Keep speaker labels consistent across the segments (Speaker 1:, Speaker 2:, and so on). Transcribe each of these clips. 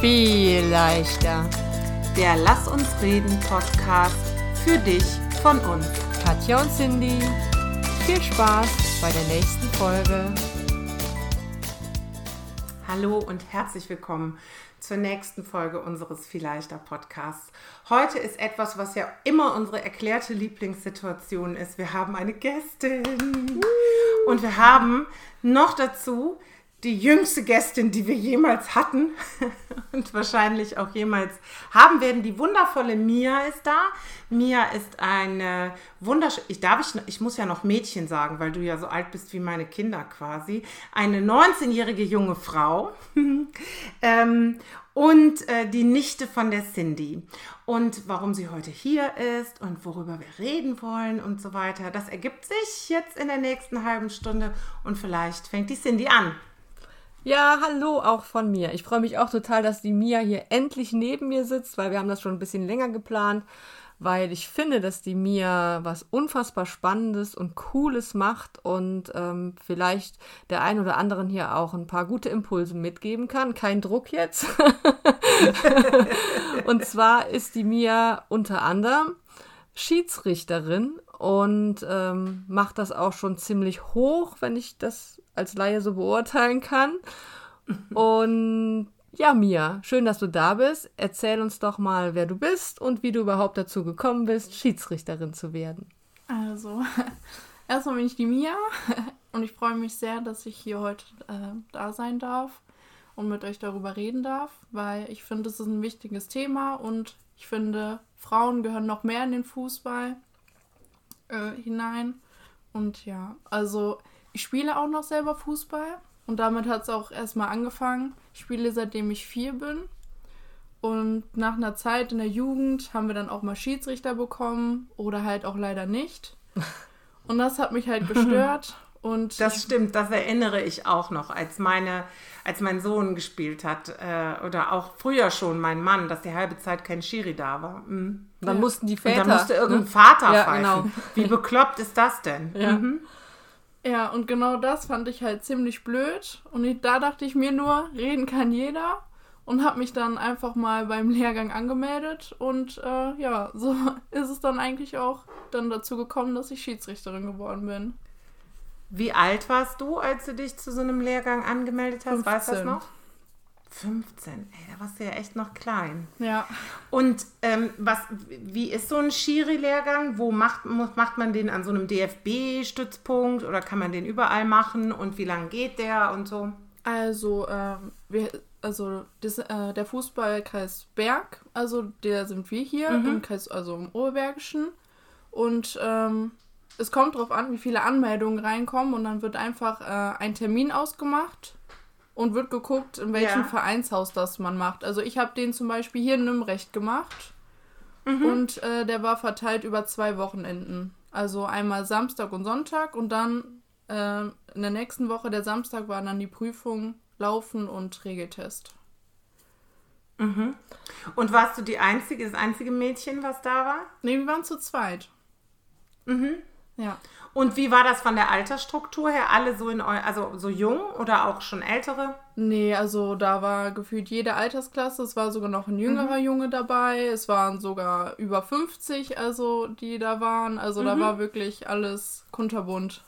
Speaker 1: Viel leichter.
Speaker 2: Der Lass uns reden Podcast für dich von uns.
Speaker 1: Katja und Cindy. Viel Spaß bei der nächsten Folge.
Speaker 2: Hallo und herzlich willkommen zur nächsten Folge unseres Vielleichter Podcasts. Heute ist etwas, was ja immer unsere erklärte Lieblingssituation ist. Wir haben eine Gästin und wir haben noch dazu die jüngste Gästin, die wir jemals hatten und wahrscheinlich auch jemals haben werden. Die wundervolle Mia ist da. Mia ist eine wunderschöne, ich darf ich, ich muss ja noch Mädchen sagen, weil du ja so alt bist wie meine Kinder quasi. Eine 19-jährige junge Frau ähm, und äh, die Nichte von der Cindy. Und warum sie heute hier ist und worüber wir reden wollen und so weiter, das ergibt sich jetzt in der nächsten halben Stunde und vielleicht fängt die Cindy an.
Speaker 1: Ja, hallo auch von mir. Ich freue mich auch total, dass die Mia hier endlich neben mir sitzt, weil wir haben das schon ein bisschen länger geplant, weil ich finde, dass die Mia was unfassbar Spannendes und Cooles macht und ähm, vielleicht der ein oder anderen hier auch ein paar gute Impulse mitgeben kann. Kein Druck jetzt. und zwar ist die Mia unter anderem Schiedsrichterin und ähm, macht das auch schon ziemlich hoch, wenn ich das als Laie so beurteilen kann. Und ja, Mia, schön, dass du da bist. Erzähl uns doch mal, wer du bist und wie du überhaupt dazu gekommen bist, Schiedsrichterin zu werden.
Speaker 3: Also, erstmal bin ich die Mia und ich freue mich sehr, dass ich hier heute äh, da sein darf und mit euch darüber reden darf, weil ich finde, es ist ein wichtiges Thema und ich finde, Frauen gehören noch mehr in den Fußball äh, hinein. Und ja, also ich spiele auch noch selber Fußball und damit hat es auch erstmal angefangen. Ich spiele seitdem ich vier bin. Und nach einer Zeit in der Jugend haben wir dann auch mal Schiedsrichter bekommen oder halt auch leider nicht. Und das hat mich halt gestört. Und
Speaker 2: das stimmt, das erinnere ich auch noch, als meine, als mein Sohn gespielt hat äh, oder auch früher schon mein Mann, dass die halbe Zeit kein Schiri da war. Mhm.
Speaker 1: Dann ja. mussten die Väter. Und
Speaker 2: dann musste irgendein Vater ja, pfeifen. Genau. Wie bekloppt ist das denn?
Speaker 3: Ja. Mhm. Ja, und genau das fand ich halt ziemlich blöd. Und ich, da dachte ich mir nur, reden kann jeder. Und habe mich dann einfach mal beim Lehrgang angemeldet. Und äh, ja, so ist es dann eigentlich auch dann dazu gekommen, dass ich Schiedsrichterin geworden bin.
Speaker 2: Wie alt warst du, als du dich zu so einem Lehrgang angemeldet hast? 15. Weißt du das noch? 15, ey, da warst du ja echt noch klein.
Speaker 3: Ja.
Speaker 2: Und ähm, was, wie ist so ein Schiri-Lehrgang? Wo macht, macht man den an so einem DFB-Stützpunkt oder kann man den überall machen und wie lange geht der und so?
Speaker 3: Also, ähm, wir, also das, äh, der Fußballkreis Berg, also der sind wir hier mhm. im Kreis, also im Oberbergischen. Und ähm, es kommt darauf an, wie viele Anmeldungen reinkommen und dann wird einfach äh, ein Termin ausgemacht und wird geguckt, in welchem ja. Vereinshaus das man macht. Also ich habe den zum Beispiel hier in Nürnberg gemacht mhm. und äh, der war verteilt über zwei Wochenenden. Also einmal Samstag und Sonntag und dann äh, in der nächsten Woche, der Samstag, war dann die Prüfung, Laufen und Regeltest.
Speaker 2: Mhm. Und warst du die einzige, das einzige Mädchen, was da war?
Speaker 3: Nee, wir waren zu zweit.
Speaker 2: Mhm.
Speaker 3: Ja.
Speaker 2: Und wie war das von der Altersstruktur her? Alle so in eu also so jung oder auch schon ältere?
Speaker 3: Nee, also da war gefühlt jede Altersklasse. Es war sogar noch ein jüngerer mhm. Junge dabei. Es waren sogar über 50, also die da waren. Also mhm. da war wirklich alles kunterbunt.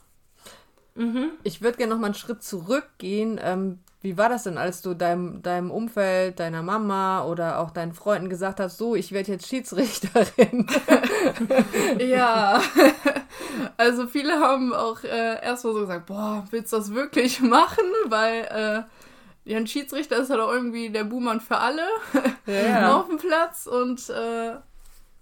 Speaker 1: Mhm. Ich würde gerne noch mal einen Schritt zurückgehen. Ähm, wie war das denn, als du deinem, deinem Umfeld, deiner Mama oder auch deinen Freunden gesagt hast, so, ich werde jetzt Schiedsrichterin?
Speaker 3: ja, also viele haben auch äh, erstmal so gesagt, boah, willst du das wirklich machen? Weil äh, ja, ein Schiedsrichter ist halt auch irgendwie der Buhmann für alle ja. auf dem Platz und äh,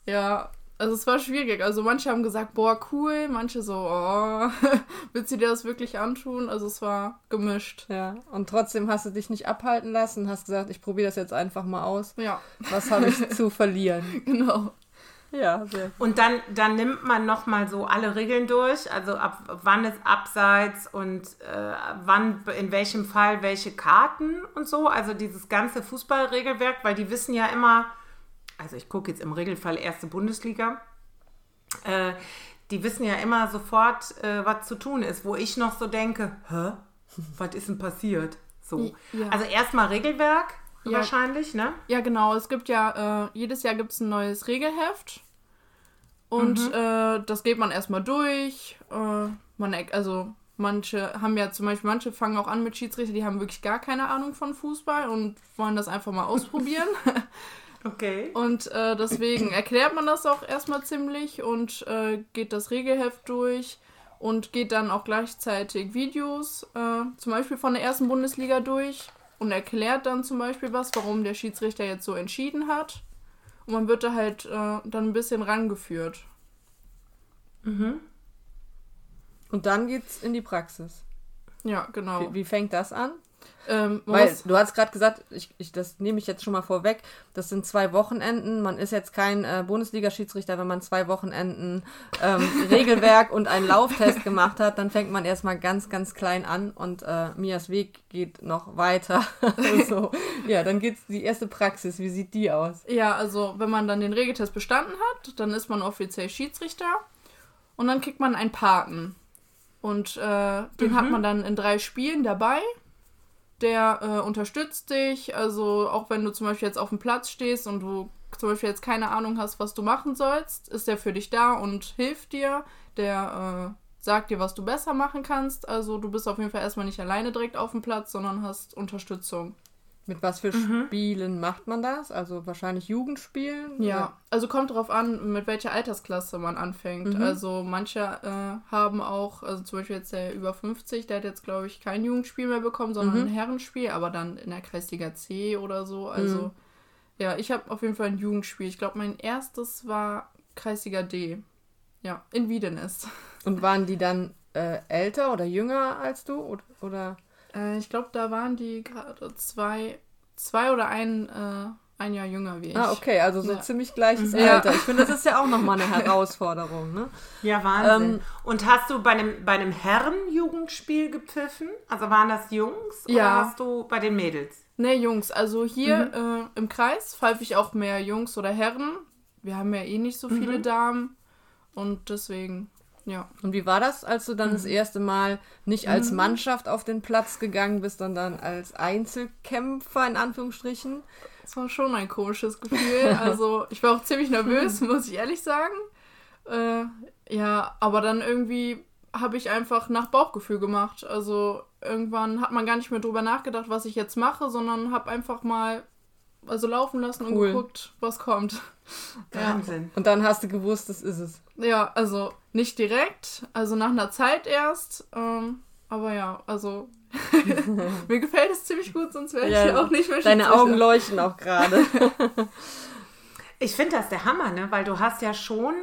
Speaker 3: ja, also es war schwierig. Also manche haben gesagt, boah, cool, manche so, oh, willst du dir das wirklich antun? Also es war gemischt.
Speaker 1: Ja, und trotzdem hast du dich nicht abhalten lassen, hast gesagt, ich probiere das jetzt einfach mal aus.
Speaker 3: Ja.
Speaker 1: Was habe ich zu verlieren?
Speaker 3: Genau.
Speaker 1: Ja, sehr.
Speaker 2: Und dann, dann nimmt man nochmal so alle Regeln durch, also ab wann ist abseits und äh, wann, in welchem Fall welche Karten und so. Also dieses ganze Fußballregelwerk, weil die wissen ja immer, also ich gucke jetzt im Regelfall erste Bundesliga, äh, die wissen ja immer sofort, äh, was zu tun ist, wo ich noch so denke, hä, was ist denn passiert? So. Ja. Also erstmal Regelwerk,
Speaker 3: Ja.
Speaker 2: wahrscheinlich, ne?
Speaker 3: Ja, genau. Es gibt ja, äh, jedes Jahr gibt es ein neues Regelheft. Und äh, das geht man erstmal durch. Äh, man, erk- also manche haben ja zum Beispiel, manche fangen auch an mit Schiedsrichter, die haben wirklich gar keine Ahnung von Fußball und wollen das einfach mal ausprobieren.
Speaker 2: Okay.
Speaker 3: Und äh, deswegen erklärt man das auch erstmal ziemlich und äh, geht das Regelheft durch und geht dann auch gleichzeitig Videos, äh, zum Beispiel von der ersten Bundesliga durch und erklärt dann zum Beispiel was, warum der Schiedsrichter jetzt so entschieden hat. Und man wird da halt äh, dann ein bisschen rangeführt.
Speaker 1: Und dann geht's in die Praxis.
Speaker 3: Ja, genau.
Speaker 1: Wie, wie fängt das an?
Speaker 3: Ähm,
Speaker 1: Weil du hast gerade gesagt, ich, ich, das nehme ich jetzt schon mal vorweg, das sind zwei Wochenenden. Man ist jetzt kein äh, Bundesliga-Schiedsrichter, wenn man zwei Wochenenden ähm, Regelwerk und einen Lauftest gemacht hat, dann fängt man erstmal ganz, ganz klein an und äh, Mias Weg geht noch weiter. so, ja, dann geht's die erste Praxis. Wie sieht die aus?
Speaker 3: Ja, also wenn man dann den Regeltest bestanden hat, dann ist man offiziell Schiedsrichter und dann kriegt man einen Paten. Und äh, den hat man dann in drei Spielen dabei. Der äh, unterstützt dich, also auch wenn du zum Beispiel jetzt auf dem Platz stehst und du zum Beispiel jetzt keine Ahnung hast, was du machen sollst, ist der für dich da und hilft dir. Der äh, sagt dir, was du besser machen kannst. Also du bist auf jeden Fall erstmal nicht alleine direkt auf dem Platz, sondern hast Unterstützung.
Speaker 1: Mit was für Spielen macht man das? Also wahrscheinlich Jugendspielen?
Speaker 3: Ja, also kommt drauf an, mit welcher Altersklasse man anfängt.
Speaker 1: Mhm.
Speaker 3: Also manche äh, haben auch, also zum Beispiel jetzt der über 50, der hat jetzt, glaube ich, kein Jugendspiel mehr bekommen, sondern
Speaker 1: Mhm.
Speaker 3: ein Herrenspiel, aber dann in der Kreisliga C oder so. Also
Speaker 1: Mhm.
Speaker 3: ja, ich habe auf jeden Fall ein Jugendspiel. Ich glaube, mein erstes war Kreisliga D. Ja, in Wiedenest.
Speaker 1: Und waren die dann äh, älter oder jünger als du? Oder, oder?
Speaker 3: Äh, ich glaube, da waren die gerade zwei, zwei oder ein, äh, ein Jahr jünger wie ich.
Speaker 1: Ah, okay, also so
Speaker 3: Ja.
Speaker 1: ziemlich gleiches
Speaker 3: Ja.
Speaker 1: Alter. Ich finde, das ist ja auch nochmal eine Herausforderung, ne?
Speaker 2: Ja, Wahnsinn.
Speaker 1: Ähm,
Speaker 2: und hast du bei einem, bei einem Herrenjugendspiel gepfiffen? Also waren das Jungs oder
Speaker 3: Ja.
Speaker 2: hast du bei den Mädels?
Speaker 3: Nee, Jungs, also hier äh, im Kreis pfeife ich auch mehr Jungs oder Herren. Wir haben ja eh nicht so viele Damen. Und deswegen, ja.
Speaker 1: Und wie war das, als du dann das erste Mal nicht als Mannschaft auf den Platz gegangen bist, sondern als Einzelkämpfer in Anführungsstrichen?
Speaker 3: Es war schon ein komisches Gefühl. Also ich war auch ziemlich nervös, muss ich ehrlich sagen. Äh, ja, aber dann irgendwie habe ich einfach nach Bauchgefühl gemacht. Also irgendwann hat man gar nicht mehr drüber nachgedacht, was ich jetzt mache, sondern habe einfach mal also laufen lassen und
Speaker 1: Cool.
Speaker 3: geguckt, was kommt. Ja.
Speaker 2: Wahnsinn.
Speaker 1: Und dann hast du gewusst, das ist es.
Speaker 3: Ja, also nicht direkt, also nach einer Zeit erst. Ähm, aber ja, also mir gefällt es ziemlich gut, sonst wäre ich
Speaker 1: Ja,
Speaker 3: ja auch nicht mehr
Speaker 1: Deine. Augen leuchten auch gerade.
Speaker 2: Ich finde das der Hammer, ne? Weil du hast ja schon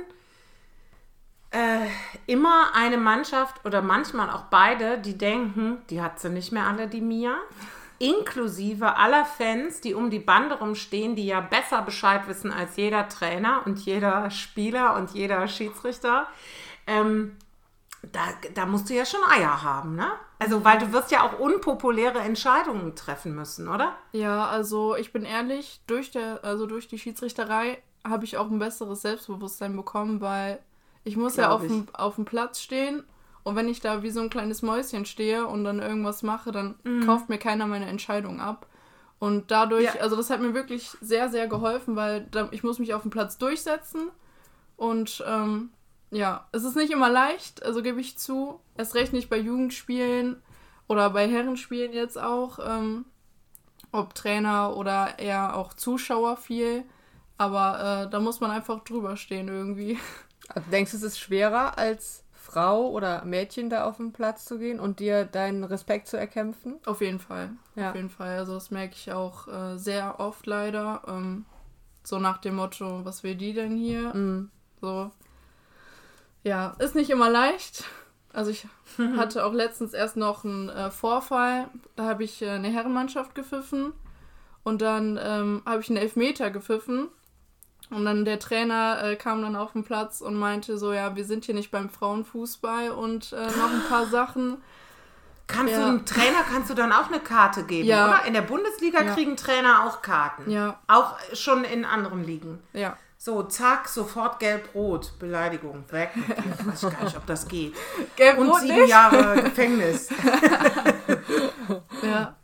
Speaker 2: äh, immer eine Mannschaft oder manchmal auch beide, die denken, die hat sie nicht mehr alle, die Mia. Inklusive aller Fans, die um die Bande rumstehen, die ja besser Bescheid wissen als jeder Trainer und jeder Spieler und jeder Schiedsrichter. Ähm, da, da musst du ja schon Eier haben, ne? Also, weil du wirst ja auch unpopuläre Entscheidungen treffen müssen, oder?
Speaker 3: Ja, also ich bin ehrlich, durch der, also durch die Schiedsrichterei habe ich auch ein besseres Selbstbewusstsein bekommen, weil ich muss ja
Speaker 2: Glaub
Speaker 3: auf
Speaker 2: ich.
Speaker 3: dem, auf dem Platz stehen und wenn ich da wie so ein kleines Mäuschen stehe und dann irgendwas mache, dann kauft mir keiner meine Entscheidung ab. Und dadurch,
Speaker 2: Ja.
Speaker 3: also das hat mir wirklich sehr, sehr geholfen, weil da, ich muss mich auf dem Platz durchsetzen und ähm, ja, es ist nicht immer leicht, also gebe ich zu. Erst recht nicht bei Jugendspielen oder bei Herrenspielen jetzt auch. Ähm, ob Trainer oder eher auch Zuschauer viel. Aber äh, da muss man einfach drüber stehen irgendwie.
Speaker 1: Also denkst du, es ist schwerer als Frau oder Mädchen da auf den Platz zu gehen und dir deinen Respekt zu erkämpfen?
Speaker 3: Auf jeden Fall.
Speaker 1: Ja.
Speaker 3: Auf jeden Fall. Also das merke ich auch äh, sehr oft leider. Ähm, so nach dem Motto, was will die denn hier?
Speaker 1: Mhm.
Speaker 3: So. Ja, ist nicht immer leicht. Also ich hatte auch letztens erst noch einen äh, Vorfall. Da habe ich äh, eine Herrenmannschaft gepfiffen und dann ähm, habe ich einen Elfmeter gepfiffen. Und dann der Trainer äh, kam dann auf den Platz und meinte so, ja, wir sind hier nicht beim Frauenfußball und äh, noch ein paar Sachen.
Speaker 2: Kannst
Speaker 3: Ja.
Speaker 2: du einem Trainer kannst du dann auch eine Karte geben,
Speaker 3: Ja.
Speaker 2: oder? In der Bundesliga
Speaker 3: Ja.
Speaker 2: kriegen Trainer auch Karten.
Speaker 3: Ja,
Speaker 2: Auch schon in anderen Ligen.
Speaker 3: ja.
Speaker 2: So, zack, sofort gelb-rot. Beleidigung. Weg dir. Weiß ich gar nicht, ob das geht.
Speaker 3: Gelb
Speaker 2: Und sieben
Speaker 3: nicht?
Speaker 2: Jahre Gefängnis.
Speaker 3: Ja.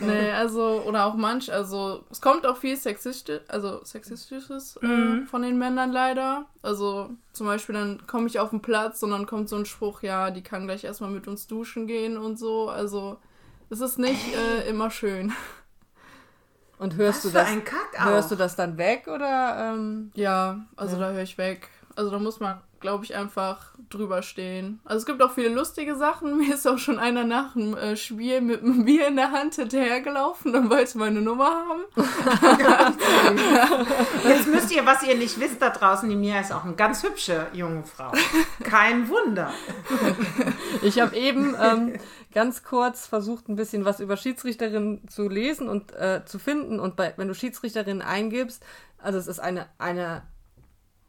Speaker 3: Nee, also, oder auch manch, also es kommt auch viel sexistisch, also sexistisches äh,
Speaker 2: Mhm.
Speaker 3: von den Männern leider. Also zum Beispiel dann komme ich auf den Platz und dann kommt so ein Spruch, ja, die kann gleich erstmal mit uns duschen gehen und so. Also es ist nicht äh, immer schön.
Speaker 1: Und hörst
Speaker 2: Was
Speaker 1: du das?
Speaker 2: ein Kack auch.
Speaker 1: Hörst du das dann weg oder? Ähm,
Speaker 3: Ja, also da höre ich weg. Also da muss man, glaube ich, einfach drüber stehen. Also es gibt auch viele lustige Sachen. Mir ist auch schon einer nach dem äh, Spiel mit einem Bier in der Hand hinterhergelaufen und wollte meine Nummer haben.
Speaker 2: Jetzt müsst ihr, was ihr nicht wisst da draußen, die Mia ist auch eine ganz hübsche junge Frau. Kein Wunder.
Speaker 1: Ich habe eben ähm, ganz kurz versucht, ein bisschen was über Schiedsrichterinnen zu lesen und äh, zu finden. Und bei, wenn du Schiedsrichterinnen eingibst, also es ist eine, eine,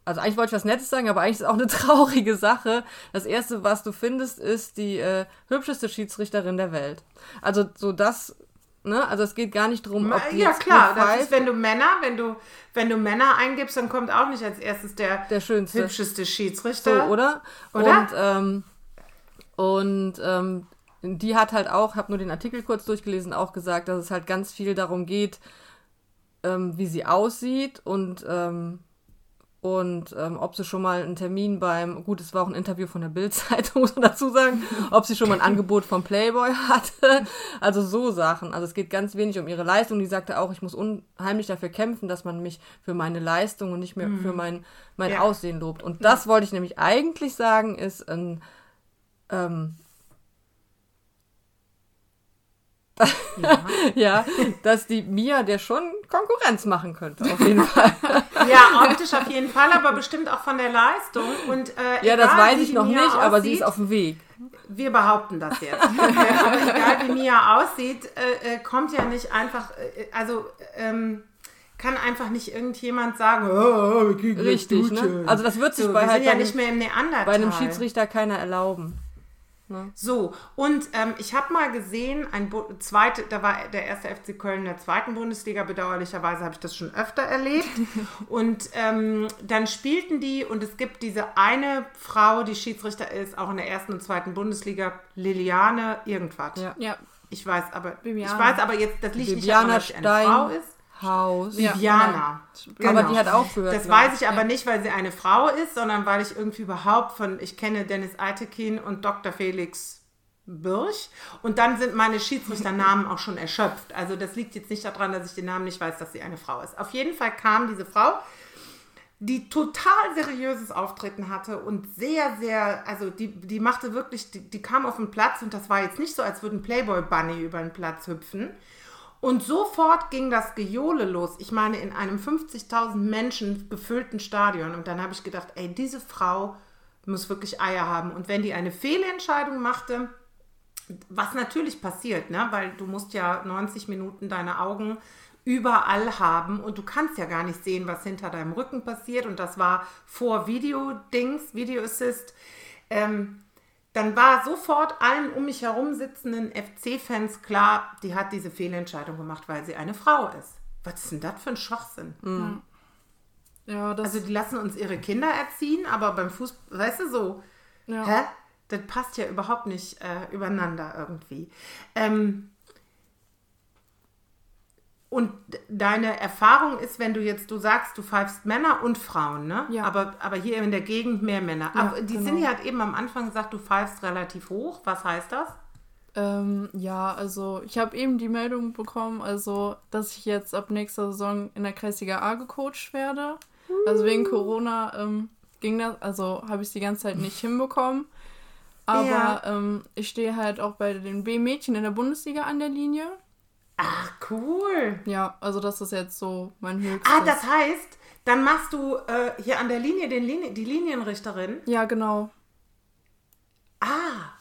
Speaker 1: also eigentlich wollte ich was Nettes sagen, aber eigentlich ist es auch eine traurige Sache. Das erste, was du findest, ist die äh, hübscheste Schiedsrichterin der Welt. Also so das, ne, also es geht gar nicht darum, ob die
Speaker 2: ja klar, das ist, wenn du Männer, wenn du, wenn du Männer eingibst, dann kommt auch nicht als erstes der,
Speaker 1: der schönste.
Speaker 2: hübscheste
Speaker 1: So,
Speaker 2: Schiedsrichter.
Speaker 1: oder?
Speaker 2: Oder?
Speaker 1: Und, ähm, und ähm, die hat halt auch, habe nur den Artikel kurz durchgelesen, auch gesagt, dass es halt ganz viel darum geht, ähm, wie sie aussieht und ähm, und ähm, ob sie schon mal einen Termin beim, gut, es war auch ein Interview von der Bild-Zeitung, muss man dazu sagen, ob sie schon mal ein Angebot vom Playboy hatte. Also so Sachen. Also es geht ganz wenig um ihre Leistung. Die sagte auch, ich muss unheimlich dafür kämpfen, dass man mich für meine Leistung und nicht mehr für mein, mein
Speaker 2: Ja.
Speaker 1: Aussehen lobt. Und das wollte ich nämlich eigentlich sagen, ist ein ähm, ja, dass die Mia der schon Konkurrenz machen könnte, auf jeden Fall.
Speaker 2: Ja, optisch auf jeden Fall, aber bestimmt auch von der Leistung. Und, äh,
Speaker 1: Ja, das weiß ich noch
Speaker 2: Mia
Speaker 1: nicht, aber sie
Speaker 2: aussieht,
Speaker 1: ist auf dem Weg.
Speaker 2: Wir behaupten das jetzt. Ja, aber egal wie Mia aussieht, äh, äh, kommt ja nicht einfach, äh, also ähm, kann einfach nicht irgendjemand sagen, oh, gleich
Speaker 1: Richtig, ne? Also das wird sich
Speaker 2: so,
Speaker 1: bei halt
Speaker 2: ja nicht mehr im Neandertal.
Speaker 1: bei einem Schiedsrichter keiner erlauben.
Speaker 2: So, und ähm, ich habe mal gesehen, ein zweite, da war der erste FC Köln in der zweiten Bundesliga, bedauerlicherweise habe ich das schon öfter erlebt. und ähm, dann spielten die und es gibt diese eine Frau, die Schiedsrichter ist, auch in der ersten und zweiten Bundesliga, Liliane irgendwas.
Speaker 1: Ja.
Speaker 3: Ja,
Speaker 2: Ich weiß aber,
Speaker 3: Viviana.
Speaker 2: ich weiß aber jetzt, das liegt nicht
Speaker 1: Viviana
Speaker 2: daran, dass sie eine Frau ist.
Speaker 3: Ja.
Speaker 2: Viviana.
Speaker 1: Aber
Speaker 2: Genau.
Speaker 1: die hat aufgehört.
Speaker 2: Das
Speaker 1: glaub
Speaker 2: weiß ich aber nicht, weil sie eine Frau ist, sondern weil ich irgendwie überhaupt von, ich kenne Dennis Eitekin und Dr. Felix Birch und dann sind meine Schiedsrichternamen auch schon erschöpft. Also das liegt jetzt nicht daran, dass ich den Namen nicht weiß, dass sie eine Frau ist. Auf jeden Fall kam diese Frau, die total seriöses Auftreten hatte und sehr, sehr, also die, die machte wirklich, die, die kam auf den Platz und das war jetzt nicht so, als würde ein Playboy Bunny über den Platz hüpfen. Und sofort ging das Gejohle los. Ich meine, in einem 50.000 Menschen gefüllten Stadion. Und dann habe ich gedacht, ey, diese Frau muss wirklich Eier haben. Und wenn die eine Fehlentscheidung machte, was natürlich passiert, ne? weil du musst ja 90 Minuten deine Augen überall haben und du kannst ja gar nicht sehen, was hinter deinem Rücken passiert. Und das war vor Video-Dings, Video Assist. Ähm, dann war sofort allen um mich herum sitzenden FC-Fans klar, die hat diese Fehlentscheidung gemacht, weil sie eine Frau ist. Was ist denn das für ein Schwachsinn?
Speaker 3: ja, das
Speaker 2: Also die lassen uns ihre Kinder erziehen, aber beim Fußball, weißt du so,
Speaker 3: Ja.
Speaker 2: hä? Das passt ja überhaupt nicht äh, übereinander irgendwie. Ähm, und deine Erfahrung ist, wenn du jetzt, du sagst, du pfeifst Männer und Frauen, ne?
Speaker 3: Ja.
Speaker 2: Aber, aber hier in der Gegend mehr Männer.
Speaker 3: Ja,
Speaker 2: aber die
Speaker 3: genau.
Speaker 2: Cindy hat eben am Anfang gesagt, du pfeifst relativ hoch. Was heißt das?
Speaker 3: Ähm, ja, also ich habe eben die Meldung bekommen, also dass ich jetzt ab nächster Saison in der Kreisliga A gecoacht werde. Also wegen Corona ähm, ging das, also habe ich es die ganze Zeit nicht hinbekommen. Aber
Speaker 2: Ja.
Speaker 3: ähm, ich stehe halt auch bei den B-Mädchen in der Bundesliga an der Linie.
Speaker 2: Ach, cool.
Speaker 3: Ja, also das ist jetzt so mein höchstes.
Speaker 2: Ah, das heißt, dann machst du äh, hier an der Linie den Linie, die Linienrichterin.
Speaker 3: ja, genau.
Speaker 2: Ah,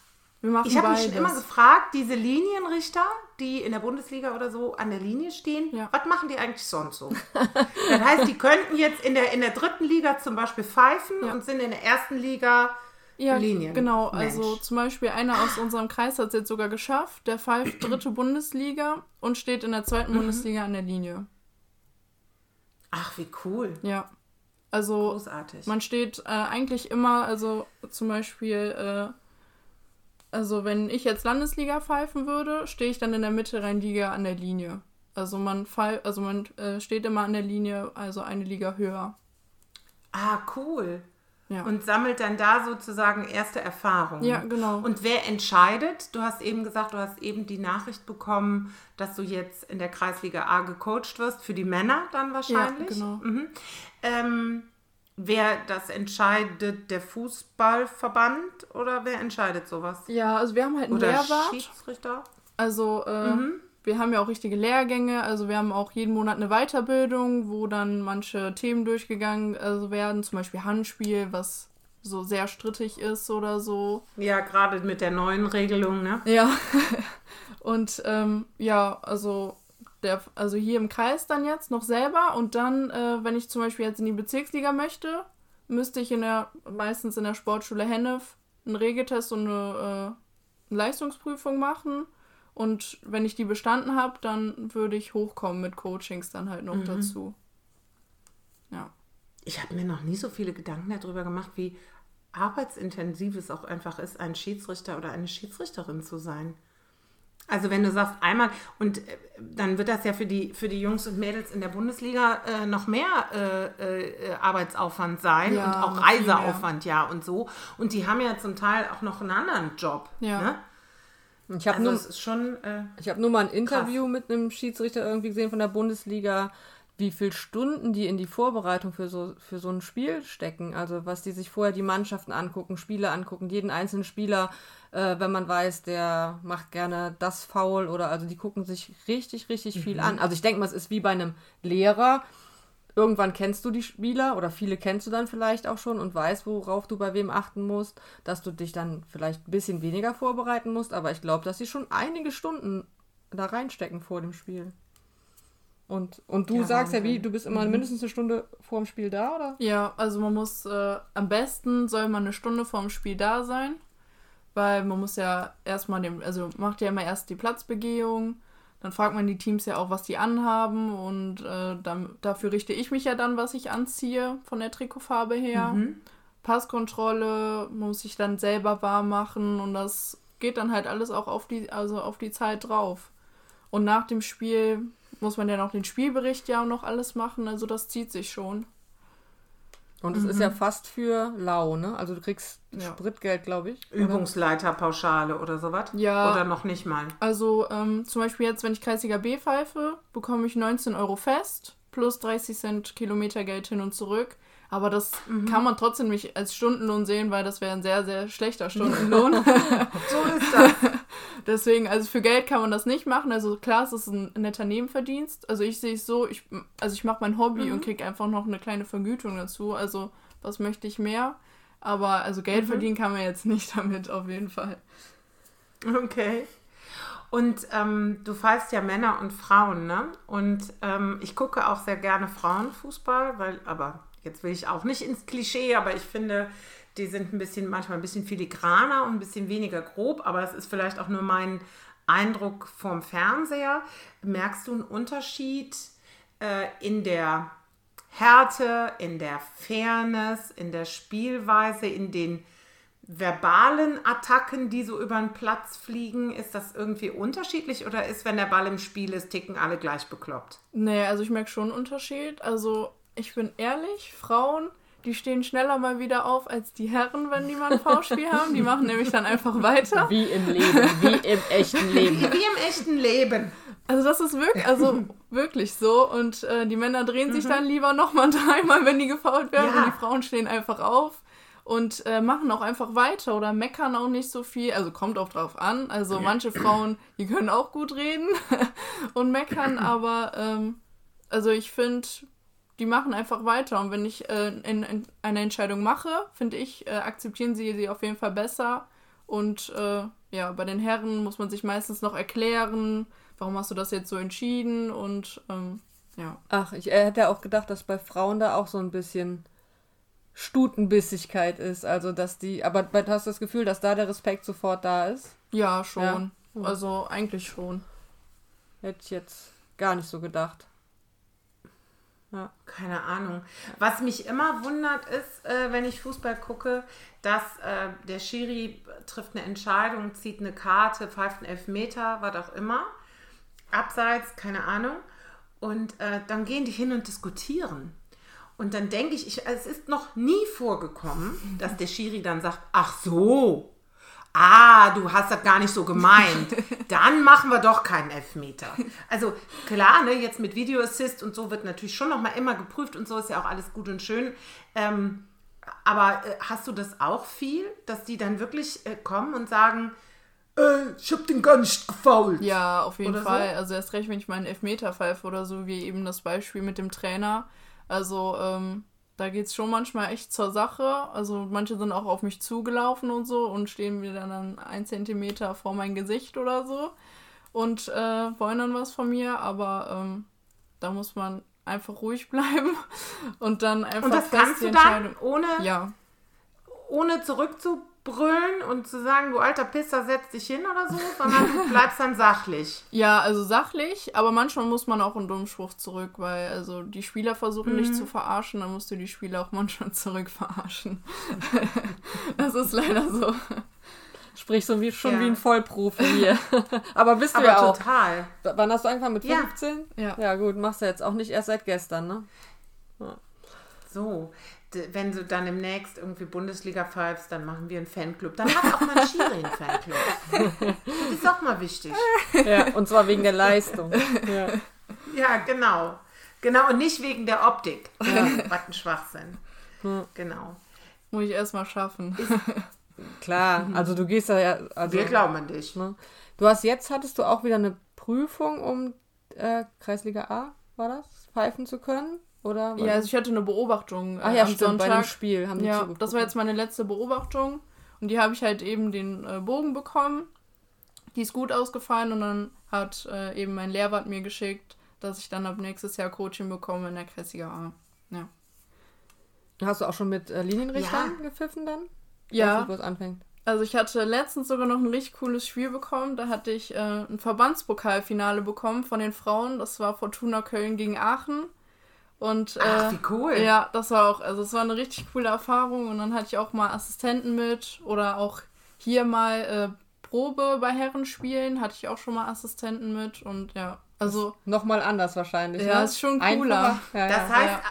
Speaker 3: Wir machen
Speaker 2: Ich habe mich schon immer gefragt, diese Linienrichter, die in der Bundesliga oder so an der Linie stehen,
Speaker 3: Ja.
Speaker 2: was machen die eigentlich sonst so? das heißt, die könnten jetzt in der, in der dritten Liga zum Beispiel pfeifen
Speaker 3: Ja.
Speaker 2: und sind in der ersten Liga
Speaker 3: Ja,
Speaker 2: Linien.
Speaker 3: genau.
Speaker 2: Mensch.
Speaker 3: Also zum Beispiel einer aus unserem Kreis hat es jetzt sogar geschafft. Der pfeift dritte Bundesliga und steht in der zweiten
Speaker 2: Mhm.
Speaker 3: Bundesliga an der Linie.
Speaker 2: Ach, wie cool.
Speaker 3: Ja. Also
Speaker 2: Großartig.
Speaker 3: man steht äh, eigentlich immer, also zum Beispiel, äh, also wenn ich jetzt Landesliga pfeifen würde, stehe ich dann in der Mitte Rheinliga an der Linie. Also man fall, also man äh, steht immer an der Linie, also eine Liga höher.
Speaker 2: Ah, cool.
Speaker 3: Ja.
Speaker 2: Und sammelt dann da sozusagen erste Erfahrungen.
Speaker 3: Ja, genau.
Speaker 2: Und wer entscheidet? Du hast eben gesagt, du hast eben die Nachricht bekommen, dass du jetzt in der Kreisliga A gecoacht wirst, für die Männer dann wahrscheinlich.
Speaker 3: Ja, genau.
Speaker 2: Mhm. Ähm, wer das entscheidet, der Fußballverband oder wer entscheidet sowas?
Speaker 3: Ja, also wir haben halt einen
Speaker 2: Oder
Speaker 3: Lehrwart.
Speaker 2: Schiedsrichter?
Speaker 3: Also äh, wir haben ja auch richtige Lehrgänge, also wir haben auch jeden Monat eine Weiterbildung, wo dann manche Themen durchgegangen also werden, zum Beispiel Handspiel, was so sehr strittig ist oder so.
Speaker 2: Ja, gerade mit der neuen Regelung, ne?
Speaker 3: Ja. und ähm, ja, also der, also hier im Kreis dann jetzt noch selber und dann, äh, wenn ich zum Beispiel jetzt in die Bezirksliga möchte, müsste ich in der meistens in der Sportschule Hennef einen Regeltest und eine, äh, Leistungsprüfung machen. Und wenn ich die bestanden habe, dann würde ich hochkommen mit Coachings dann halt noch dazu. Ja.
Speaker 2: Ich habe mir noch nie so viele Gedanken darüber gemacht, wie arbeitsintensiv es auch einfach ist, ein Schiedsrichter oder eine Schiedsrichterin zu sein. Also wenn du sagst einmal, und äh, dann wird das ja für die, für die Jungs und Mädels in der Bundesliga äh, noch mehr äh, äh, Arbeitsaufwand sein
Speaker 3: Ja,
Speaker 2: und auch. Reiseaufwand, ja, und so. Und die haben ja zum Teil auch noch einen anderen Job.
Speaker 3: Ja.
Speaker 2: Ne?
Speaker 1: Ich habe
Speaker 2: Also
Speaker 1: nur,
Speaker 2: schon, äh,
Speaker 1: ich hab nur mal ein Interview mit einem Schiedsrichter irgendwie gesehen von der Bundesliga, wie viele Stunden die in die Vorbereitung für so, für so ein Spiel stecken. Also was die sich vorher die Mannschaften angucken, Spiele angucken, jeden einzelnen Spieler, äh, wenn man weiß, der macht gerne das Foul oder also die gucken sich richtig, richtig viel an. Also ich denke mal, es ist wie bei einem Lehrer. Irgendwann kennst du die Spieler oder viele kennst du dann vielleicht auch schon und weißt, worauf du bei wem achten musst, dass du dich dann vielleicht ein bisschen weniger vorbereiten musst, aber ich glaube, dass sie schon einige Stunden da reinstecken vor dem Spiel. Und, und du
Speaker 2: Ja,
Speaker 1: sagst ja, wie, du bist immer mindestens eine Stunde vor dem Spiel da, oder?
Speaker 3: Ja, also man muss, äh, am besten soll man eine Stunde vorm Spiel da sein, weil man muss ja erstmal dem, also macht ja immer erst die Platzbegehung, dann fragt man die Teams ja auch, was die anhaben und äh, dann, dafür richte ich mich ja dann, was ich anziehe von der Trikotfarbe her. Passkontrolle muss ich dann selber warm machen und das geht dann halt alles auch auf die, also auf die Zeit drauf. Und nach dem Spiel muss man ja noch den Spielbericht ja auch noch alles machen, also das zieht sich schon.
Speaker 1: Und es ist ja fast für lau, ne? Also du kriegst
Speaker 3: Ja.
Speaker 1: Spritgeld, glaube ich.
Speaker 2: Übungsleiterpauschale oder sowas.
Speaker 3: Ja.
Speaker 2: Oder noch nicht mal.
Speaker 3: Also ähm, zum Beispiel jetzt, wenn ich Kreisliga B pfeife, bekomme ich 19 Euro fest plus 30 Cent Kilometergeld hin und zurück. Aber das kann man trotzdem nicht als Stundenlohn sehen, weil das wäre ein sehr, sehr schlechter Stundenlohn.
Speaker 2: So ist das.
Speaker 3: Deswegen, also für Geld kann man das nicht machen. Also klar, es ist ein netter Nebenverdienst. Also ich sehe es so, ich, also ich mache mein Hobby und kriege einfach noch eine kleine Vergütung dazu. Also was möchte ich mehr? Aber also Geld verdienen kann man jetzt nicht damit, auf jeden Fall.
Speaker 2: Okay. Und ähm, du pfeifst ja Männer und Frauen, ne? Und ähm, ich gucke auch sehr gerne Frauenfußball, weil, aber jetzt will ich auch nicht ins Klischee, aber ich finde, die sind ein bisschen, manchmal ein bisschen filigraner und ein bisschen weniger grob, aber es ist vielleicht auch nur mein Eindruck vom Fernseher. Merkst du einen Unterschied äh, in der Härte, in der Fairness, in der Spielweise, in den verbalen Attacken, die so über den Platz fliegen, ist das irgendwie unterschiedlich oder ist, wenn der Ball im Spiel ist, ticken alle gleich bekloppt?
Speaker 3: Nee, also ich merke schon einen Unterschied. Also ich bin ehrlich, Frauen, die stehen schneller mal wieder auf als die Herren, wenn die mal ein V-Spiel haben. Die machen nämlich dann einfach weiter.
Speaker 1: Wie im Leben, wie im echten
Speaker 2: Wie,
Speaker 1: Leben.
Speaker 2: wie im echten Leben.
Speaker 3: Also das ist wirklich, also wirklich so. Und äh, die Männer drehen sich dann lieber nochmal dreimal, wenn die gefault werden.
Speaker 2: Ja.
Speaker 3: Und die Frauen stehen einfach auf und äh, machen auch einfach weiter oder meckern auch nicht so viel. Also kommt auch drauf an. Also manche Frauen, die können auch gut reden und meckern, aber ähm, also ich finde, die machen einfach weiter. Und wenn ich äh, in, in eine Entscheidung mache, finde ich, äh, akzeptieren sie sie auf jeden Fall besser. Und äh, ja, bei den Herren muss man sich meistens noch erklären, warum hast du das jetzt so entschieden und ähm, ja.
Speaker 1: Ach, ich äh, hätte auch gedacht, dass bei Frauen da auch so ein bisschen Stutenbissigkeit ist. Also, dass die, aber du hast das Gefühl, dass da der Respekt sofort da ist?
Speaker 3: Ja, schon.
Speaker 1: Ja.
Speaker 3: Also eigentlich schon.
Speaker 1: Hätte ich jetzt gar nicht so gedacht. Ja.
Speaker 2: Keine Ahnung. Was mich immer wundert ist, äh, wenn ich Fußball gucke, dass äh, der Schiri trifft eine Entscheidung, zieht eine Karte, pfeift einen Elfmeter, was auch immer. Abseits, keine Ahnung. Und äh, dann gehen die hin und diskutieren. Und dann denke ich, ich, es ist noch nie vorgekommen, dass der Schiri dann sagt, ach so, ah, du hast das gar nicht so gemeint. Dann machen wir doch keinen Elfmeter. Also klar, ne, jetzt mit Video Assist und so wird natürlich schon noch mal immer geprüft und so ist ja auch alles gut und schön. Ähm, aber äh, hast du das auch viel, dass die dann wirklich äh, kommen und sagen, äh, ich hab den gar nicht gefault?
Speaker 3: Ja, auf jeden
Speaker 2: Oder so?
Speaker 3: Fall. Also erst recht, wenn ich meinen Elfmeter pfeife oder so, wie eben das Beispiel mit dem Trainer. Also ähm, da geht es schon manchmal echt zur Sache. Also manche sind auch auf mich zugelaufen und so und stehen mir dann, ein Zentimeter vor mein Gesicht oder so und äh, wollen dann was von mir. Aber ähm, da muss man einfach ruhig bleiben und dann einfach
Speaker 2: Und das
Speaker 3: fest
Speaker 2: kannst
Speaker 3: die
Speaker 2: du dann,
Speaker 3: Entscheidung-
Speaker 2: ohne,
Speaker 3: Ja,
Speaker 2: ohne zurückzubrüllen und zu sagen, du alter Pisser, setz dich hin oder so, sondern du bleibst dann sachlich.
Speaker 3: Ja, also sachlich, aber manchmal muss man auch einen dummen Spruch zurück, weil also die Spieler versuchen dich zu verarschen, dann musst du die Spieler auch manchmal zurück verarschen. das ist leider so.
Speaker 1: Sprich so wie, schon
Speaker 2: Ja.
Speaker 1: wie ein Vollprofi hier. Aber bist du
Speaker 2: Aber
Speaker 1: ja auch.
Speaker 2: total.
Speaker 1: Wann hast du angefangen? Mit
Speaker 2: Ja.
Speaker 1: 15?
Speaker 3: Ja.
Speaker 1: Ja, gut, machst du jetzt auch nicht erst seit gestern, ne?
Speaker 2: So, d- wenn du dann demnächst irgendwie Bundesliga pfeifst, dann machen wir einen Fanclub. Dann hat auch mal ein Schiri einen Fanclub. Das ist auch mal wichtig.
Speaker 1: Ja, und zwar wegen der Leistung. Ja.
Speaker 2: Ja, genau. Genau, und nicht wegen der Optik. Was ein Schwachsinn.
Speaker 1: Ja.
Speaker 2: Genau.
Speaker 3: Muss ich erstmal schaffen.
Speaker 1: Klar, also du gehst da ja. Also,
Speaker 2: Wir glauben an dich.
Speaker 1: ne? Du hast jetzt, hattest du auch wieder eine Prüfung, um äh, Kreisliga A, war das? Pfeifen zu können? Oder?
Speaker 3: Ja, also ich hatte eine Beobachtung äh,
Speaker 1: Ach ja,
Speaker 3: am
Speaker 1: stimmt, bei dem
Speaker 3: Sonntag.
Speaker 1: Spiel haben die
Speaker 3: Ja,
Speaker 1: zugeguckt.
Speaker 3: das war jetzt meine letzte Beobachtung und die habe ich halt eben den äh, Bogen bekommen. Die ist gut ausgefallen und dann hat äh, eben mein Lehrwart mir geschickt, dass ich dann ab nächstes Jahr Coaching bekomme in der Kreisliga A. Ja.
Speaker 1: Hast du auch schon mit äh, Linienrichtern gepfiffen dann?
Speaker 3: Ja,
Speaker 1: Wo es anfängt.
Speaker 3: Also ich hatte letztens sogar noch ein richtig cooles Spiel bekommen. Da hatte ich äh, ein Verbandspokalfinale bekommen von den Frauen. Das war Fortuna Köln gegen Aachen. Und äh,
Speaker 2: Ach, wie cool.
Speaker 3: ja, das war auch, also es war eine richtig coole Erfahrung. Und dann hatte ich auch mal Assistenten mit oder auch hier mal äh, Probe bei Herrenspielen hatte ich auch schon mal Assistenten mit. Und ja, also
Speaker 1: Nochmal anders wahrscheinlich.
Speaker 3: Ja,
Speaker 1: ne?
Speaker 3: ist schon cooler.
Speaker 1: Ja,
Speaker 2: Das
Speaker 1: ja.
Speaker 2: heißt,
Speaker 3: Ja.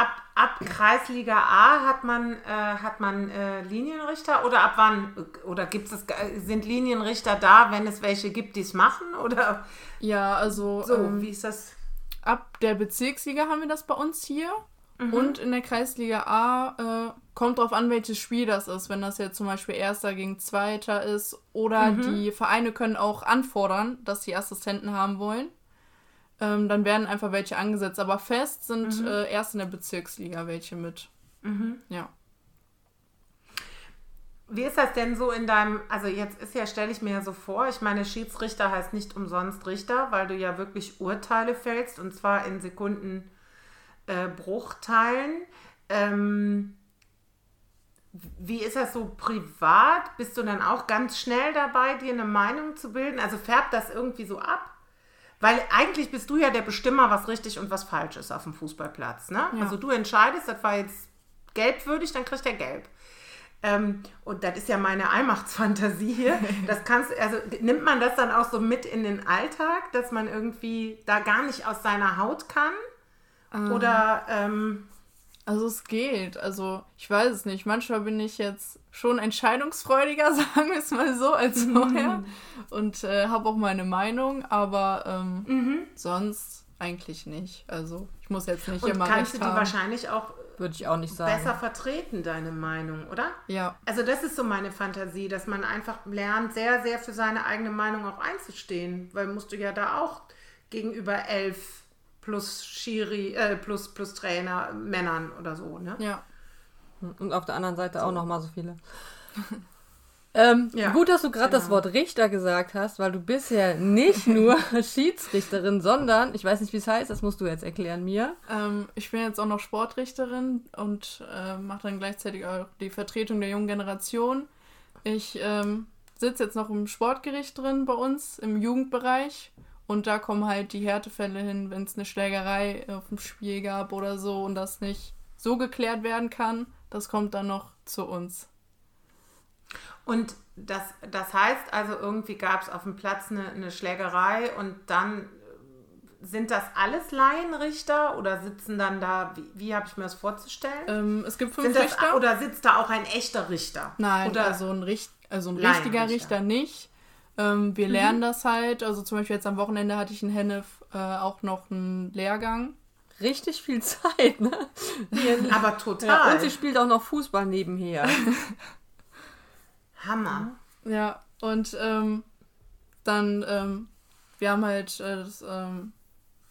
Speaker 2: ab, ab Kreisliga A hat man, äh, hat man äh, Linienrichter oder ab wann? Oder gibt's es, sind Linienrichter da, wenn es welche gibt, die es machen? Oder
Speaker 3: ja, also
Speaker 2: so,
Speaker 3: ähm,
Speaker 2: wie ist das?
Speaker 3: Ab der Bezirksliga haben wir das bei uns hier. Und in der Kreisliga A äh, kommt drauf an, welches Spiel das ist. Wenn das jetzt zum Beispiel Erster gegen Zweiter ist. Oder die Vereine können auch anfordern, dass sie Assistenten haben wollen. Ähm, dann werden einfach welche angesetzt. Aber fest sind äh, erst in der Bezirksliga welche mit. Ja.
Speaker 2: Wie ist das denn so in deinem, also jetzt ist ja, stelle ich mir ja so vor, ich meine, Schiedsrichter heißt nicht umsonst Richter, weil du ja wirklich Urteile fällst und zwar in Sekunden äh, Bruchteilen. Ähm, wie ist das so privat? Bist du dann auch ganz schnell dabei, dir eine Meinung zu bilden? Also färbt das irgendwie so ab? Weil eigentlich bist du ja der Bestimmer, was richtig und was falsch ist auf dem Fußballplatz. Ne?
Speaker 3: Ja.
Speaker 2: Also du entscheidest, das war jetzt gelbwürdig, dann kriegt er gelb. Ähm, und das ist ja meine Allmachtsfantasie hier. Das kannst, also nimmt man das dann auch so mit in den Alltag, dass man irgendwie da gar nicht aus seiner Haut kann? Oder ähm,
Speaker 3: Also es geht. Also ich weiß es nicht. Manchmal bin ich jetzt schon entscheidungsfreudiger, sagen wir es mal so, als vorher. Und äh, habe auch meine Meinung, aber ähm, sonst eigentlich nicht. Also ich muss jetzt nicht
Speaker 2: und
Speaker 3: immer
Speaker 2: kannst du
Speaker 3: recht
Speaker 2: die
Speaker 3: haben.
Speaker 2: wahrscheinlich auch
Speaker 1: Würde ich auch nicht sagen.
Speaker 2: besser vertreten, deine Meinung, oder?
Speaker 3: Ja,
Speaker 2: Also das ist so meine Fantasie, dass man einfach lernt, sehr, sehr für seine eigene Meinung auch einzustehen. Weil musst du ja da auch gegenüber elf plus Schiri, äh, plus, plus Trainer, Männern oder so, ne?
Speaker 3: ja.
Speaker 1: Und auf der anderen Seite auch noch mal so viele. ähm,
Speaker 2: Ja,
Speaker 1: gut, dass du gerade das
Speaker 2: genau.
Speaker 1: Wort Richter gesagt hast, weil du bist ja nicht nur Schiedsrichterin, sondern, ich weiß nicht, wie es heißt, das musst du jetzt erklären mir.
Speaker 3: Ähm, ich bin jetzt auch noch Sportrichterin und äh, mache dann gleichzeitig auch die Vertretung der jungen Generation. Ich ähm, sitze jetzt noch im Sportgericht drin bei uns im Jugendbereich Und da kommen halt die Härtefälle hin, wenn es eine Schlägerei auf dem Spiel gab oder so und das nicht so geklärt werden kann. Das kommt dann noch zu uns.
Speaker 2: Und das, das heißt also, irgendwie gab es auf dem Platz eine, eine Schlägerei und dann sind das alles Laienrichter oder sitzen dann da, wie, wie habe ich mir das vorzustellen?
Speaker 3: Ähm, es gibt fünf
Speaker 2: sind das,
Speaker 3: Richter.
Speaker 2: Oder sitzt da auch ein echter Richter?
Speaker 3: Nein,
Speaker 2: oder
Speaker 3: also ein, Richt, also ein richtiger. Richter nicht. Ähm, wir lernen das halt. Also zum Beispiel jetzt am Wochenende hatte ich in Hennef äh, auch noch einen Lehrgang.
Speaker 1: Richtig viel Zeit, ne?
Speaker 2: Aber
Speaker 1: Ja,
Speaker 2: total.
Speaker 1: und sie spielt auch noch Fußball nebenher.
Speaker 2: Hammer.
Speaker 3: Ja, und ähm, dann, ähm, wir haben halt, äh, das, ähm,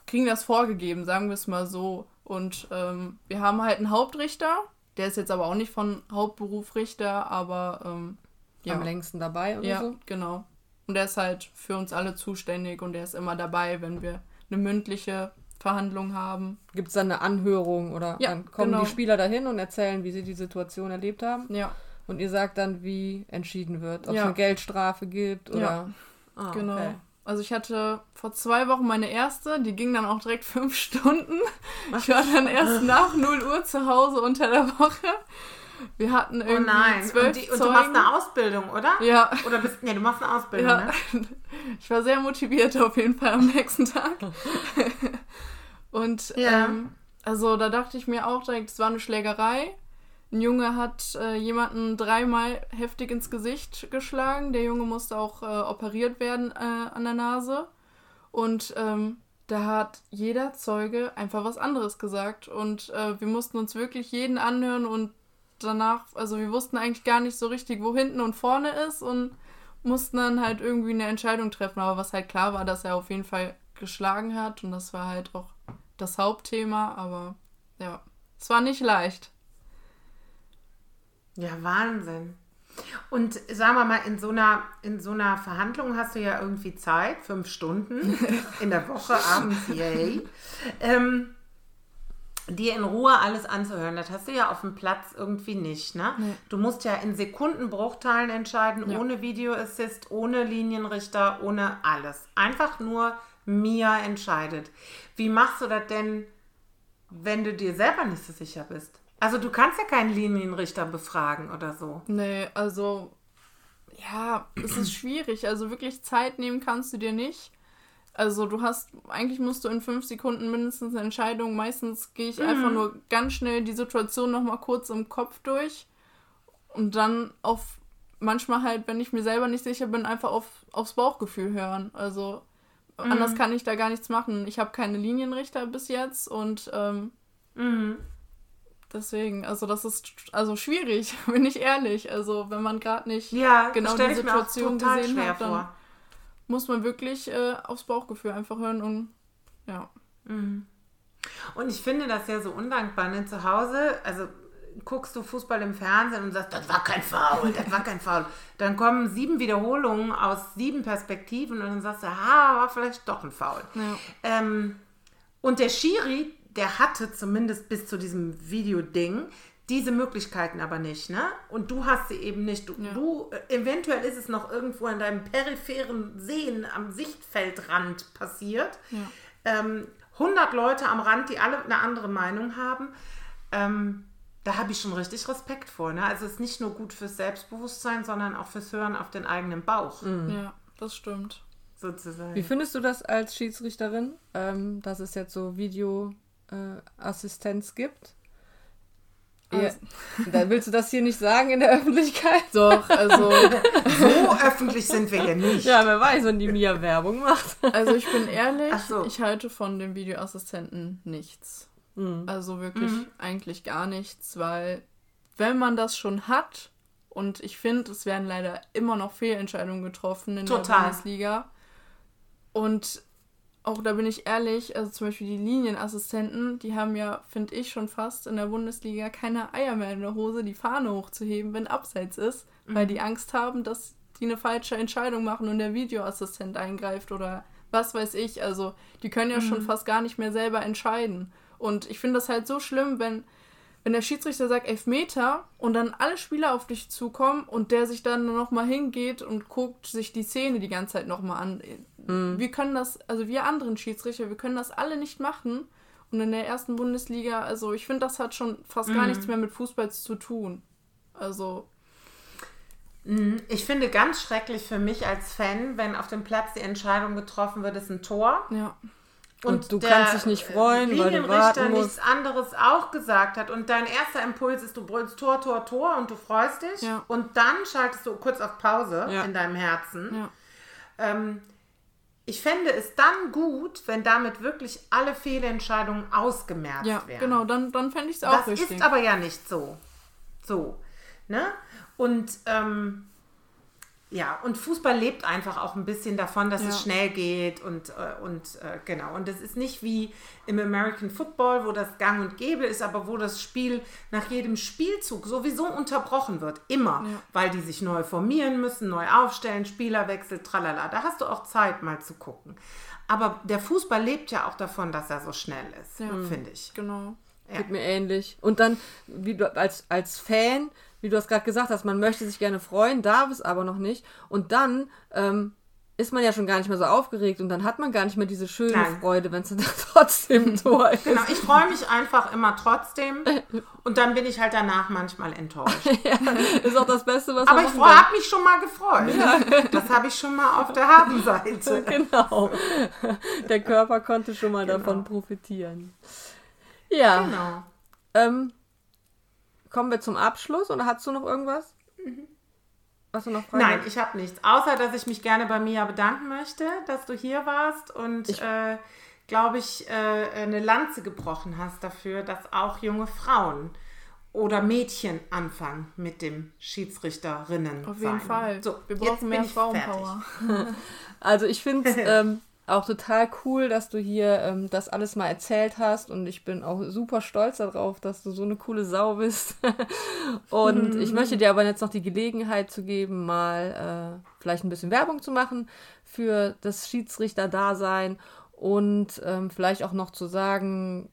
Speaker 3: kriegen das vorgegeben, sagen wir es mal so. Und ähm, wir haben halt einen Hauptrichter, der ist jetzt aber auch nicht von Hauptberuf Richter, aber ähm, ja,
Speaker 1: Am längsten dabei oder
Speaker 3: ja,
Speaker 1: so.
Speaker 3: genau. Und der ist halt für uns alle zuständig und der ist immer dabei, wenn wir eine mündliche Verhandlung haben.
Speaker 1: Gibt es dann eine Anhörung oder
Speaker 3: Ja,
Speaker 1: dann kommen
Speaker 3: genau.
Speaker 1: die Spieler dahin und erzählen, wie sie die Situation erlebt haben.
Speaker 3: Ja,
Speaker 1: Und ihr sagt dann, wie entschieden wird. Ob es
Speaker 3: Ja.
Speaker 1: eine Geldstrafe gibt oder.
Speaker 3: Ja.
Speaker 1: Ah,
Speaker 3: genau.
Speaker 1: okay.
Speaker 3: Also ich hatte vor zwei Wochen meine erste, die ging dann auch direkt fünf Stunden. Ich war dann erst nach 0 Uhr zu Hause unter der Woche. Wir hatten
Speaker 2: Oh
Speaker 3: irgendwie
Speaker 2: nein.
Speaker 3: zwölf
Speaker 2: Und, die, und du machst eine Ausbildung, oder?
Speaker 3: ja,
Speaker 2: Oder bist, nee, du machst eine Ausbildung,
Speaker 3: ja.
Speaker 2: ne?
Speaker 3: Ich war sehr motiviert auf jeden Fall am nächsten Tag. Und
Speaker 2: Ja.
Speaker 3: ähm, also da dachte ich mir auch direkt, es war eine Schlägerei. Ein Junge hat äh, jemanden dreimal heftig ins Gesicht geschlagen. Der Junge musste auch äh, operiert werden äh, an der Nase. Und ähm, da hat jeder Zeuge einfach was anderes gesagt. Und äh, wir mussten uns wirklich jeden anhören und danach, also wir wussten eigentlich gar nicht so richtig, wo hinten und vorne ist und mussten dann halt irgendwie eine Entscheidung treffen. Aber was halt klar war, dass er auf jeden Fall geschlagen hat und das war halt auch das Hauptthema. Aber ja, es war nicht leicht.
Speaker 2: Ja, Wahnsinn. Und sagen wir mal, in so, einer, in so einer Verhandlung hast du ja irgendwie Zeit, fünf Stunden in der Woche, abends, yay, ähm, dir in Ruhe alles anzuhören. Das hast du ja auf dem Platz irgendwie nicht. Ne?
Speaker 3: Nee.
Speaker 2: Du musst ja in Sekundenbruchteilen entscheiden,
Speaker 3: Ja.
Speaker 2: ohne Videoassist, ohne Linienrichter, ohne alles. Einfach nur Mia entscheidet. Wie machst du das denn, wenn du dir selber nicht so sicher bist? Also du kannst ja keinen Linienrichter befragen oder so.
Speaker 3: Nee, also ja, es ist schwierig. Also wirklich Zeit nehmen kannst du dir nicht. Also du hast, eigentlich musst du in fünf Sekunden mindestens eine Entscheidung. Meistens gehe ich einfach nur ganz schnell die Situation nochmal kurz im Kopf durch und dann auf, manchmal halt, wenn ich mir selber nicht sicher bin, einfach auf, aufs Bauchgefühl hören. Also anders kann ich da gar nichts machen. Ich habe keine Linienrichter bis jetzt und ähm,
Speaker 2: Mhm.
Speaker 3: Deswegen, also das ist also schwierig, bin ich ehrlich. Also wenn man gerade nicht
Speaker 2: Ja,
Speaker 3: genau die Situation gesehen hat, dann
Speaker 2: vor.
Speaker 3: muss man wirklich äh, aufs Bauchgefühl einfach hören und ja.
Speaker 2: Und ich finde das ja so undankbar, ne? Zu Hause, also guckst du Fußball im Fernsehen und sagst, das war kein Foul, das war kein Foul. Dann kommen sieben Wiederholungen aus sieben Perspektiven und dann sagst du, ha, war vielleicht doch ein Foul.
Speaker 3: Ja.
Speaker 2: Ähm, und der Schiri, der hatte zumindest bis zu diesem Videoding diese Möglichkeiten aber nicht, ne? Und du hast sie eben nicht. Du,
Speaker 3: Ja.
Speaker 2: du äh, eventuell ist es noch irgendwo in deinem peripheren Sehen am Sichtfeldrand passiert.
Speaker 3: Ja.
Speaker 2: Ähm, 100 Leute am Rand, die alle eine andere Meinung haben. Ähm, da habe ich schon richtig Respekt vor. Ne? Also es ist nicht nur gut fürs Selbstbewusstsein, sondern auch fürs Hören auf den eigenen Bauch,
Speaker 3: ja, das stimmt.
Speaker 2: sozusagen.
Speaker 1: Wie findest du das als Schiedsrichterin, ähm, dass es jetzt so Videoassistenz gibt? Ihr,
Speaker 3: Also-
Speaker 1: da willst du das hier nicht sagen in der Öffentlichkeit?
Speaker 3: Doch, also,
Speaker 2: so öffentlich sind wir hier nicht.
Speaker 1: Ja, wer weiß, wenn die Mia Werbung macht.
Speaker 3: also ich bin ehrlich,
Speaker 2: so.
Speaker 3: ich halte von dem Videoassistenten nichts. Also wirklich eigentlich gar nichts, weil wenn man das schon hat, und ich finde, es werden leider immer noch Fehlentscheidungen getroffen in der
Speaker 2: Total.
Speaker 3: Bundesliga. Und auch da bin ich ehrlich, also zum Beispiel die Linienassistenten, die haben ja, finde ich, schon fast in der Bundesliga keine Eier mehr in der Hose, die Fahne hochzuheben, wenn Abseits ist, weil die Angst haben, dass die eine falsche Entscheidung machen und der Videoassistent eingreift oder was weiß ich. Also die können ja schon fast gar nicht mehr selber entscheiden. Und ich finde das halt so schlimm, wenn wenn der Schiedsrichter sagt Elfmeter und dann alle Spieler auf dich zukommen und der sich dann nochmal hingeht und guckt sich die Szene die ganze Zeit nochmal an. Mhm. Wir können das, also wir anderen Schiedsrichter, wir können das alle nicht machen. Und in der ersten Bundesliga, also ich finde, das hat schon fast mhm. gar nichts mehr mit Fußball zu tun. Also.
Speaker 2: Mhm. Ich finde ganz schrecklich für mich als Fan, wenn auf dem Platz die Entscheidung getroffen wird, ist ein Tor.
Speaker 3: Ja.
Speaker 1: Und, und du kannst dich nicht freuen, weil du warten musst.
Speaker 2: nichts anderes auch gesagt hat und dein erster Impuls ist, du brüllst Tor, Tor, Tor und du freust dich
Speaker 3: ja.
Speaker 2: und dann schaltest du kurz auf Pause
Speaker 3: ja.
Speaker 2: in deinem Herzen.
Speaker 3: Ja.
Speaker 2: Ähm, ich fände es dann gut, wenn damit wirklich alle Fehlentscheidungen ausgemerzt
Speaker 3: ja,
Speaker 2: werden.
Speaker 3: Genau, dann, dann fände ich es auch
Speaker 2: das
Speaker 3: richtig.
Speaker 2: Das ist aber ja nicht so. So. Ne? Und ähm, ja, und Fußball lebt einfach auch ein bisschen davon, dass ja. es schnell geht und, äh, und äh, genau. Und das ist nicht wie im American Football, wo das gang und gäbe ist, aber wo das Spiel nach jedem Spielzug sowieso unterbrochen wird. Immer, ja. weil die sich neu formieren müssen, neu aufstellen, Spielerwechsel, tralala. Da hast du auch Zeit, mal zu gucken. Aber der Fußball lebt ja auch davon, dass er so schnell ist, ja. finde ich.
Speaker 3: Genau.
Speaker 1: Geht mir ähnlich. Und dann, wie du als, als Fan wie du das gerade gesagt hast, man möchte sich gerne freuen, darf es aber noch nicht. Und dann ähm, ist man ja schon gar nicht mehr so aufgeregt und dann hat man gar nicht mehr diese schöne Nein. Freude, wenn es dann trotzdem ein Tor ist.
Speaker 2: Genau, ich freue mich einfach immer trotzdem und dann bin ich halt danach manchmal enttäuscht.
Speaker 1: ja, ist auch das Beste, was
Speaker 2: Aber ich habe mich schon mal gefreut. Ja. Das habe ich schon mal auf der Habenseite.
Speaker 1: genau. Der Körper konnte schon mal genau. davon profitieren. Ja. Genau. Ähm, kommen wir zum Abschluss oder hast du noch irgendwas? Mhm.
Speaker 2: Was du noch fragen Nein, ich habe nichts. Außer, dass ich mich gerne bei Mia bedanken möchte, dass du hier warst und, äh, glaube ich, äh, eine Lanze gebrochen hast dafür, dass auch junge Frauen oder Mädchen anfangen mit dem Schiedsrichterinnen.
Speaker 3: Auf jeden
Speaker 2: sein.
Speaker 3: Fall.
Speaker 2: So,
Speaker 3: wir brauchen mehr Frauenpower.
Speaker 1: also ich finde ähm, auch total cool, dass du hier ähm, das alles mal erzählt hast und ich bin auch super stolz darauf, dass du so eine coole Sau bist. und ich möchte dir aber jetzt noch die Gelegenheit zu geben, mal äh, vielleicht ein bisschen Werbung zu machen für das Schiedsrichter-Dasein und ähm, vielleicht auch noch zu sagen,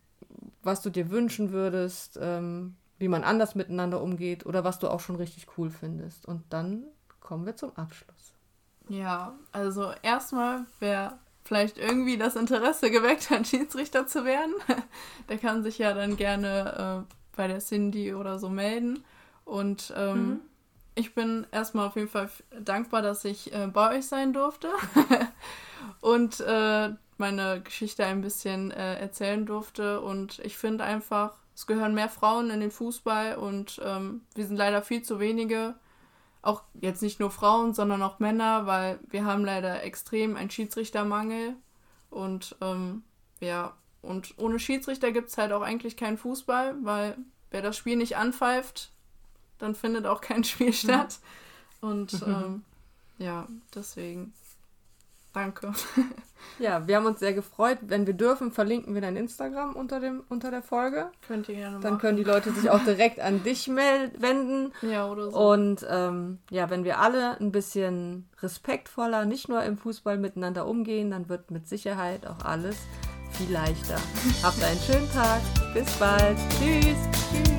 Speaker 1: was du dir wünschen würdest, ähm, wie man anders miteinander umgeht oder was du auch schon richtig cool findest. Und dann kommen wir zum Abschluss.
Speaker 3: Ja, also erstmal, wer vielleicht irgendwie das Interesse geweckt hat, Schiedsrichter zu werden, der kann sich ja dann gerne äh, bei der Cindy oder so melden. Und ähm, mhm. ich bin erstmal auf jeden Fall dankbar, dass ich äh, bei euch sein durfte und äh, meine Geschichte ein bisschen äh, erzählen durfte. Und ich finde einfach, es gehören mehr Frauen in den Fußball und ähm, wir sind leider viel zu wenige auch jetzt nicht nur Frauen, sondern auch Männer, weil wir haben leider extrem einen Schiedsrichtermangel. Und ähm, ja, und ohne Schiedsrichter gibt es halt auch eigentlich keinen Fußball, weil wer das Spiel nicht anpfeift, dann findet auch kein Spiel statt. Und ähm, ja, deswegen Danke.
Speaker 1: Ja, wir haben uns sehr gefreut. Wenn wir dürfen, verlinken wir dein Instagram unter, dem, unter der Folge.
Speaker 3: Könnt ihr gerne
Speaker 1: Dann machen. können die Leute sich auch direkt an dich wenden.
Speaker 3: Ja, oder so.
Speaker 1: Und ähm, ja, wenn wir alle ein bisschen respektvoller, nicht nur im Fußball miteinander umgehen, dann wird mit Sicherheit auch alles viel leichter. Habt einen schönen Tag. Bis bald. Tschüss.